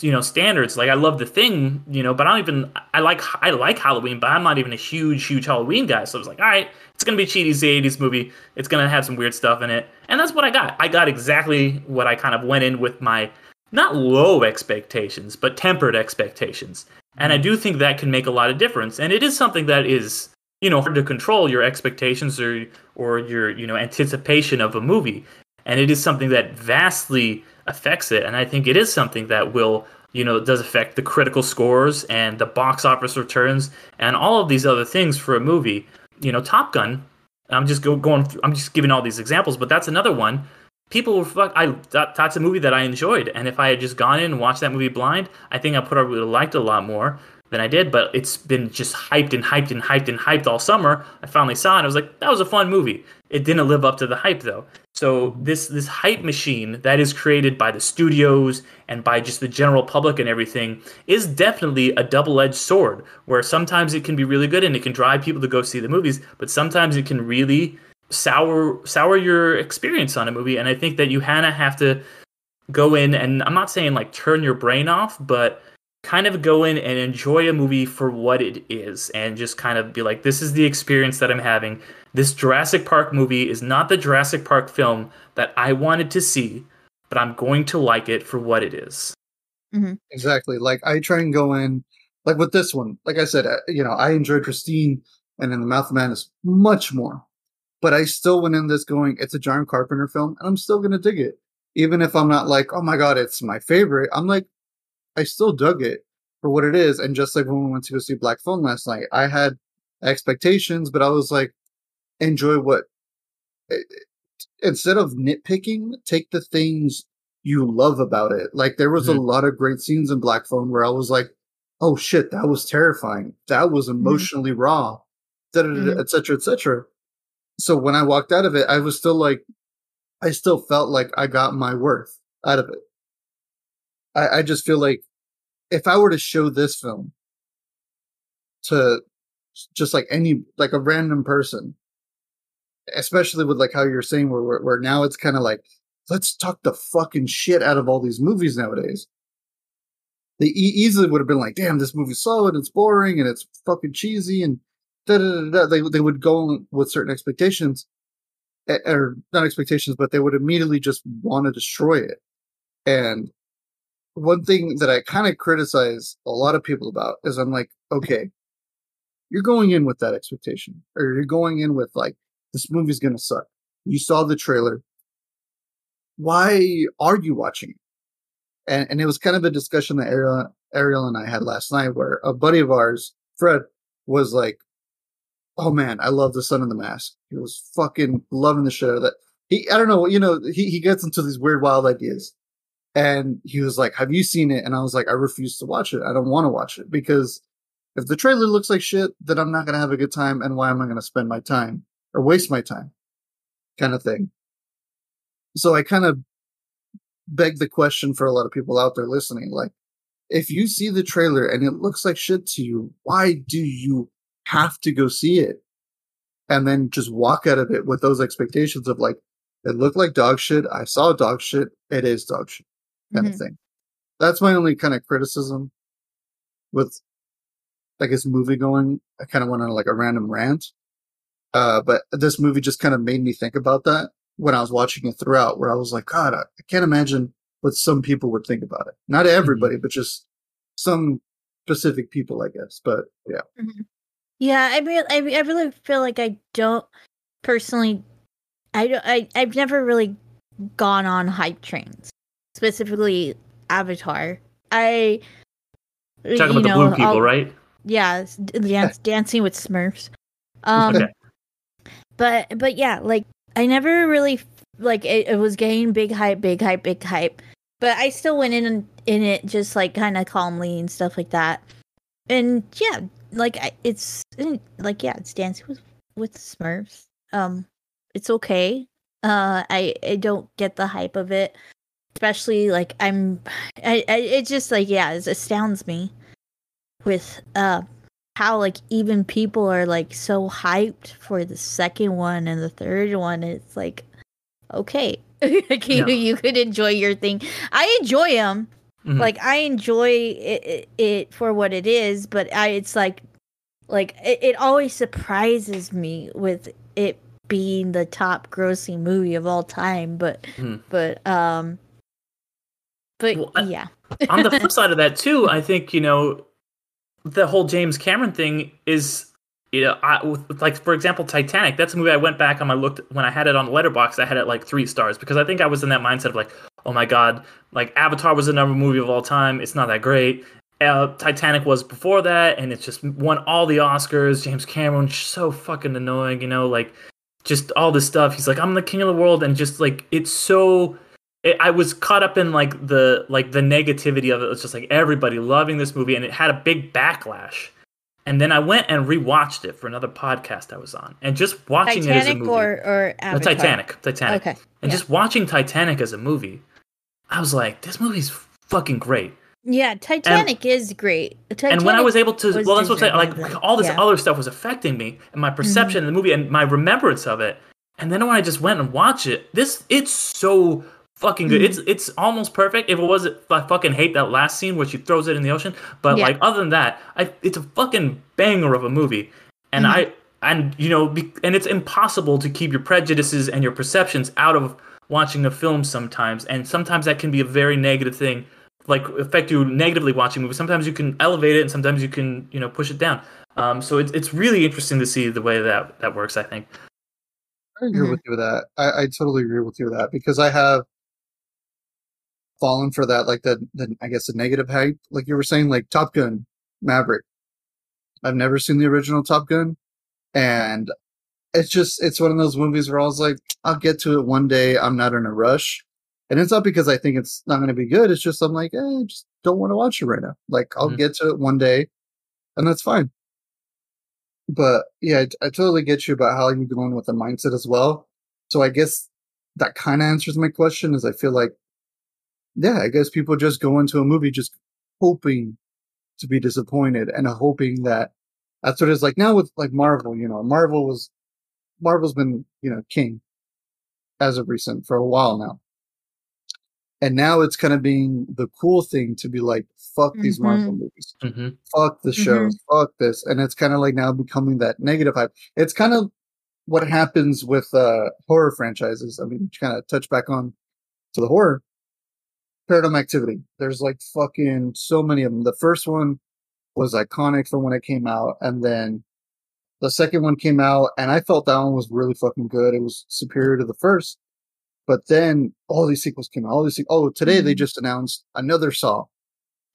you know, standards. Like I love the thing, you know, but I don't even. I like I like Halloween, but I'm not even a huge, huge Halloween guy. So I was like, all right, it's gonna be Cheaty's the '80s movie. It's gonna have some weird stuff in it, and that's what I got. I got exactly what I kind of went in with my not low expectations, but tempered expectations. And I mm. do think that can make a lot of difference. And it is something that is, you know, hard to control your expectations or or your, you know, anticipation of a movie. And it is something that vastly affects it. And I think it is something that will, you know, does affect the critical scores and the box office returns and all of these other things for a movie. You know, Top Gun. I'm just go, going. Through, I'm just giving all these examples, but that's another one people were fuck. I that, that's a movie that I enjoyed, and if I had just gone in and watched that movie blind, I think I I would have liked it a lot more. than I did, but it's been just hyped and hyped and hyped and hyped all summer. I finally saw it. I was like, that was a fun movie. It didn't live up to the hype though. So this this hype machine that is created by the studios and by just the general public and everything is definitely a double-edged sword where sometimes it can be really good and it can drive people to go see the movies, but sometimes it can really sour sour your experience on a movie and I think that you kind of have to go in and I'm not saying like turn your brain off, but kind of go in and enjoy a movie for what it is and just kind of be like this is the experience that I'm having. This Jurassic Park movie is not the Jurassic Park film that I wanted to see, but I'm going to like it for what it is. Mm-hmm. Exactly. Like I try and go in like with this one. Like I said, uh, you know, I enjoyed Christine and in the Mouth of Madness much more. But I still went in this going, it's a John Carpenter film, and I'm still gonna dig it. Even if I'm not like, oh my god, it's my favorite. I'm like, I still dug it for what it is. And just like when we went to go see Black Phone last night, I had expectations, but I was like, enjoy what. eh, Instead of nitpicking, take the things you love about it. Like there was a Mhm. lot of great scenes in Black Phone where I was like, oh shit, that was terrifying. That was emotionally raw, da da da, Mhm. et cetera, et cetera. So when I walked out of it, I was still like, I still felt like I got my worth out of it. I, I just feel like if I were to show this film to just like any like a random person, especially with like how you're saying where where, where now it's kind of like let's talk the fucking shit out of all these movies nowadays. They easily would have been like, "Damn, this movie's slow and it's boring and it's fucking cheesy and da da da." They they would go with certain expectations, or not expectations, but they would immediately just want to destroy it. And one thing that I kind of criticize a lot of people about is I'm like, okay, you're going in with that expectation, or you're going in with like, this movie's gonna suck. You saw the trailer. Why are you watching? And, and it was kind of a discussion that Ariel, Ariel and I had last night where a buddy of ours, Fred, was like, Oh man, I love the Son of the Mask. He was fucking loving the show that he, I don't know, you know, he, he gets into these weird, wild ideas. And he was like, Have you seen it? And I was like, I refuse to watch it. I don't want to watch it because if the trailer looks like shit, then I'm not going to have a good time. And why am I going to spend my time or waste my time? Kind of thing. So I kind of beg the question for a lot of people out there listening. Like, if you see the trailer and it looks like shit to you, why do you have to go see it? And then just walk out of it with those expectations of like, it looked like dog shit. I saw dog shit. It is dog shit kind Mhm. of thing. That's my only kind of criticism with, I guess, movie going. I kind of went on like a random rant. Uh, but this movie just kind of made me think about that when I was watching it throughout, where I was like, God, I, I can't imagine what some people would think about it. Not everybody, but just some specific people, I guess. But yeah. Yeah, I mean, I, I really feel like I don't personally. I don't. I I've never really gone on hype trains, specifically Avatar. I Talking you about the blue people, I'll- right? Yeah, dance, dancing with Smurfs. Um, Okay. but but yeah, like I never really like it, it was getting big hype, big hype, big hype. But I still went in in it just like kind of calmly and stuff like that. And yeah, like it's like yeah, it's dancing with with Smurfs. Um, it's okay. Uh, I I don't get the hype of it, especially like I'm. I, I it just like yeah, it astounds me with uh how like even people are like so hyped for the second one and the third one. It's like okay, like you, you could enjoy your thing. I enjoy them Mhm. like I enjoy it, it, it for what it is, but I it's like like it, it always surprises me with it being the top grossing movie of all time. But Mhm. but um, but Well, yeah, on the flip side of that too, I think you know the whole James Cameron thing is you know I, with, like for example Titanic. That's a movie I went back on. I looked when I had it on Letterboxd. I had it like three stars because I think I was in that mindset of like, oh my god, like Avatar was the number one movie of all time. It's not that great. Uh, Titanic was before that, and it's just won all the Oscars. James Cameron so fucking annoying, you know, like just all this stuff. He's like, I'm the king of the world, and just like it's so it, I was caught up in like the like the negativity of it. It's just like everybody loving this movie, and it had a big backlash. And then I went and rewatched it for another podcast I was on, and just watching it as a Titanic movie. or or Avatar? Titanic, Titanic, Okay. and yeah. just watching Titanic as a movie, I was like, this movie's fucking great. Yeah, Titanic is great. Titanic and when I was able to, was well, that's what I'm saying. Like all this Yeah. Mm-hmm. other stuff was affecting me and my perception of the movie and my remembrance of it. And then when I just went and watched it, this it's so fucking good. Mhm. It's it's almost perfect. If it wasn't, I fucking hate that last scene where she throws it in the ocean. But Yeah. like other than that, I it's a fucking banger of a movie. And Mhm. I and you know, be, and it's impossible to keep your prejudices and your perceptions out of watching a film sometimes. And sometimes that can be a very negative thing like affect you negatively watching movies. Sometimes you can elevate it, and sometimes you can you know push it down. Um, so it's it's really interesting to see the way that that works. I think. I agree Mhm. with you with that. I, I totally agree with you with that because I have fallen for that, like the, the I guess the negative hype, like you were saying, like Top Gun, Maverick. I've never seen the original Top Gun, and it's just it's one of those movies where I was like, I'll get to it one day. I'm not in a rush, and it's not because I think it's not going to be good. It's just I'm like, eh, I just don't want to watch it right now. Like I'll Mhm. get to it one day, and that's fine. But yeah, I, I totally get you about how you're going with the mindset as well. So I guess that kind of answers my question. Is I feel like, yeah, I guess people just go into a movie just hoping to be disappointed and hoping that that's what it's like now with like Marvel. You know, Marvel was Marvel's been you know king as of recent for a while now. And now it's kind of being the cool thing to be like, fuck these Marvel movies hmm fuck the shows, fuck this. And it's kind of like now becoming that negative hype. It's kind of what happens with uh horror franchises. I mean, kind of touch back on to the horror. Paranormal Activity. There's like fucking so many of them. The first one was iconic from when it came out, and then the second one came out, and I felt that one was really fucking good. It was superior to the first. But then all these sequels came out. All these. se- Oh, today they Mhm. just announced another Saw,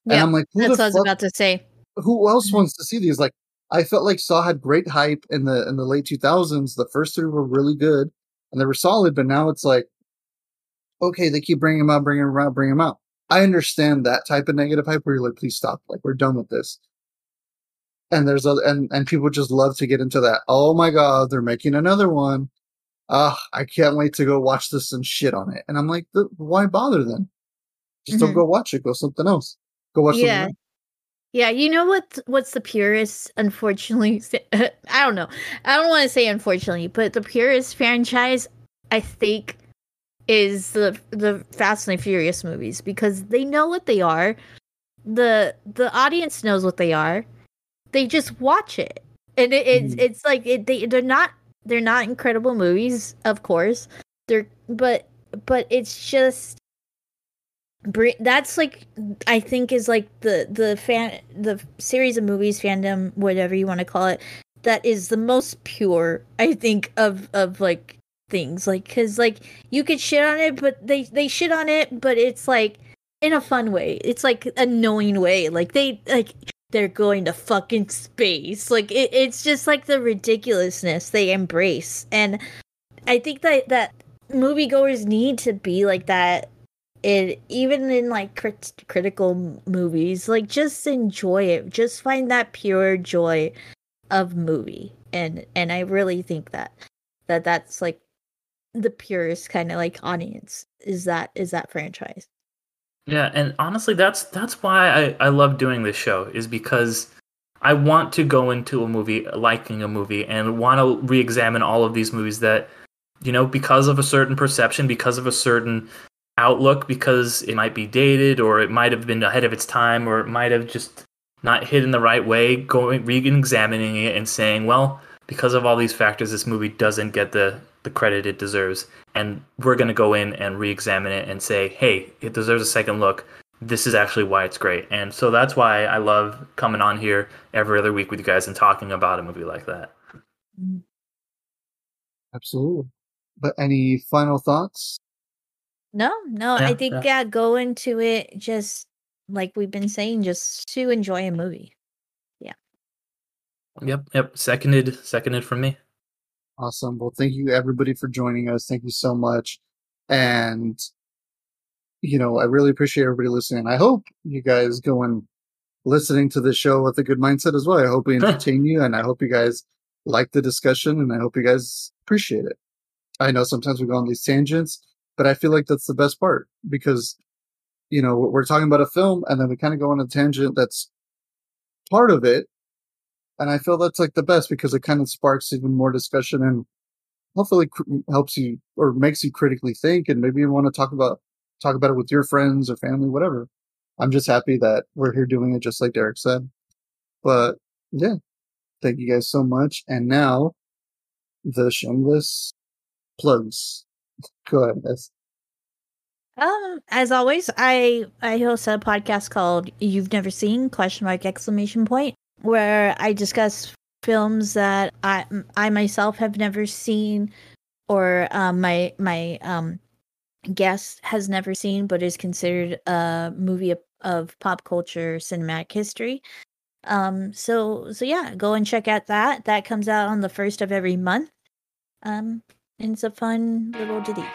and Yeah, I'm like, who that's what I was fuck about to say. who else Mhm. wants to see these? Like, I felt like Saw had great hype in the in the late two thousands. The first three were really good and they were solid, but now it's like, okay, they keep bringing them out, bringing them out, bringing them out. I understand that type of negative hype where you're like, please stop, like we're done with this. And there's other and and people just love to get into that. Oh my god, they're making another one. Ah, I can't wait to go watch this and shit on it. And I'm like, why bother then? Just don't Mhm. go watch it. Go something else. Go watch Yeah. something else. Yeah, you know what? What's the purest? Unfortunately, I don't know. I don't want to say unfortunately, but the purest franchise I think is the the Fast and Furious movies because they know what they are. the The audience knows what they are. They just watch it, and it, it's Mhm. it's like it, they they're not they're not incredible movies, of course. They're but but it's just that's like I think is like the the fan the series of movies fandom whatever you want to call it that is the most pure I think of of like things like cuz like you could shit on it but they they shit on it but it's like in a fun way it's like a knowing way like they like they're going to fucking space. Like it, it's just like the ridiculousness they embrace. And I think that that moviegoers need to be like that it even in like crit- critical movies. Like just enjoy it. Just find that pure joy of movie. And and i really think that that that's like the purest kind of like audience is that is that franchise Yeah, and honestly, that's that's why I, I love doing this show is because I want to go into a movie liking a movie and want to re-examine all of these movies that you know because of a certain perception, because of a certain outlook, because it might be dated or it might have been ahead of its time or it might have just not hit in the right way. Going re-examining it and saying, well, because of all these factors, this movie doesn't get the the credit it deserves and we're going to go in and re-examine it and say hey it deserves a second look this is actually why it's great and so that's why i love coming on here every other week with you guys and talking about a movie like that Absolutely. But any final thoughts? no no Yeah, i think yeah. yeah. go into it just like we've been saying just to enjoy a movie yep yep seconded seconded from me Awesome. Well, thank you everybody for joining us. Thank you so much. And you know, I really appreciate everybody listening. I hope you guys go and listening to the show with a good mindset as well. I hope we entertain you and I hope you guys like the discussion and I hope you guys appreciate it. I know sometimes we go on these tangents, but I feel like that's the best part because, you know, we're talking about a film and then we kind of go on a tangent that's part of it. And I feel that's like the best because it kind of sparks even more discussion and hopefully cr- helps you or makes you critically think and maybe you want to talk about talk about it with your friends or family, whatever. I'm just happy that we're here doing it, just like Derek said. But yeah, thank you guys so much. And now the shameless plugs. Go ahead. Um, as always, I I host a podcast called "You've Never Seen?" question mark exclamation point, where I discuss films that I I myself have never seen, or um, my my um guest has never seen, but is considered a movie of, of pop culture cinematic history. Um, so so yeah, go and check out that. That comes out on the first of every month. Um, and it's a fun little ditty.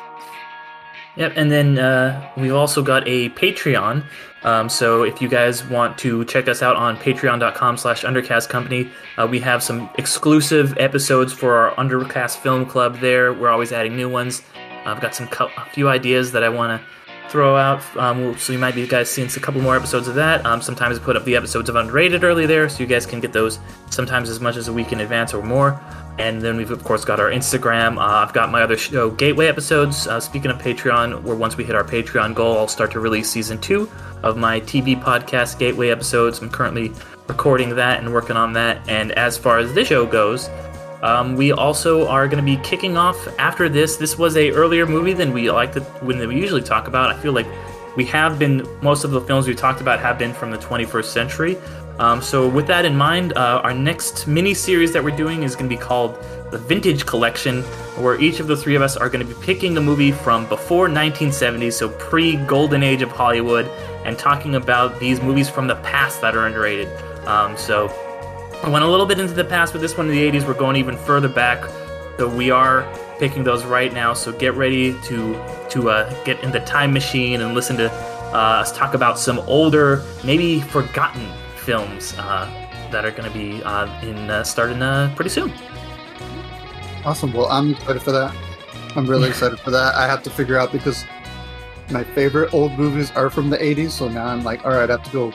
Yep, and then uh, we've also got a Patreon. Um, so if you guys want to check us out on patreon.com slash undercast company, uh, we have some exclusive episodes for our Undercast Film Club there. We're always adding new ones. I've got some a few ideas that I want to throw out. Um, so you might be guys seeing a couple more episodes of that. Um, sometimes I put up the episodes of Underrated early there, so you guys can get those sometimes as much as a week in advance or more. And then we've of course got our Instagram. Uh, I've got my other show, Gateway episodes. Uh, speaking of Patreon, where once we hit our Patreon goal, I'll start to release season two of my TV podcast, Gateway episodes. I'm currently recording that and working on that. And as far as this show goes, um, we also are going to be kicking off after this. This was a earlier movie than we like to when we usually talk about. I feel like we have been most of the films we talked about have been from the 21st century. Um, so with that in mind, uh, our next mini series that we're doing is going to be called the Vintage Collection, where each of the three of us are going to be picking a movie from before 1970, so pre-golden age of Hollywood, and talking about these movies from the past that are underrated. Um, so I went a little bit into the past with this one in the 80s. We're going even further back. So we are picking those right now. So get ready to to uh, get in the time machine and listen to uh, us talk about some older, maybe forgotten films uh, that are going to be uh, in uh, starting uh, pretty soon. Awesome. Well, I'm excited for that. I'm really excited for that. I have to figure out because my favorite old movies are from the 80s. So now I'm like, all right, I have to go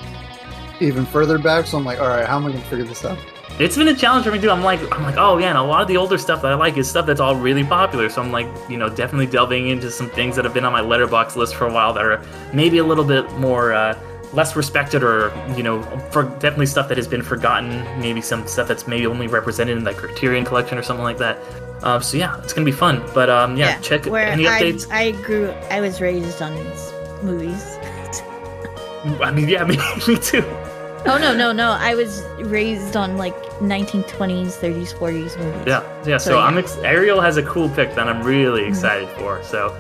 even further back. So I'm like, all right, how am I going to figure this out? It's been a challenge for me too. I'm like, I'm like, oh yeah, and a lot of the older stuff that I like is stuff that's all really popular. So I'm like, you know, definitely delving into some things that have been on my Letterboxd list for a while that are maybe a little bit more uh, less respected, or you know, for definitely stuff that has been forgotten. Maybe some stuff that's maybe only represented in the Criterion Collection or something like that. Uh, so yeah, it's gonna be fun. But um, yeah, yeah check where any updates. I, I grew, I was raised on these movies. I mean, yeah, me, me too. Oh no, no, no! I was raised on like 1920s, 30s, 40s movies. Yeah, yeah. So, so yeah. I'm ex- Ariel has a cool pick that I'm really mm-hmm. excited mm-hmm. for. So,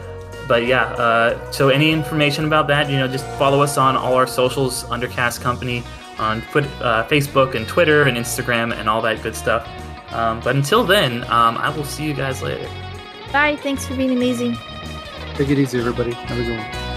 but yeah. Uh, so any information about that, you know, just follow us on all our socials, Undercast Company, on put, uh, Facebook and Twitter and Instagram and all that good stuff. Um, but until then, um, I will see you guys later. Bye. Thanks for being amazing. Take it easy, everybody. Have a good one.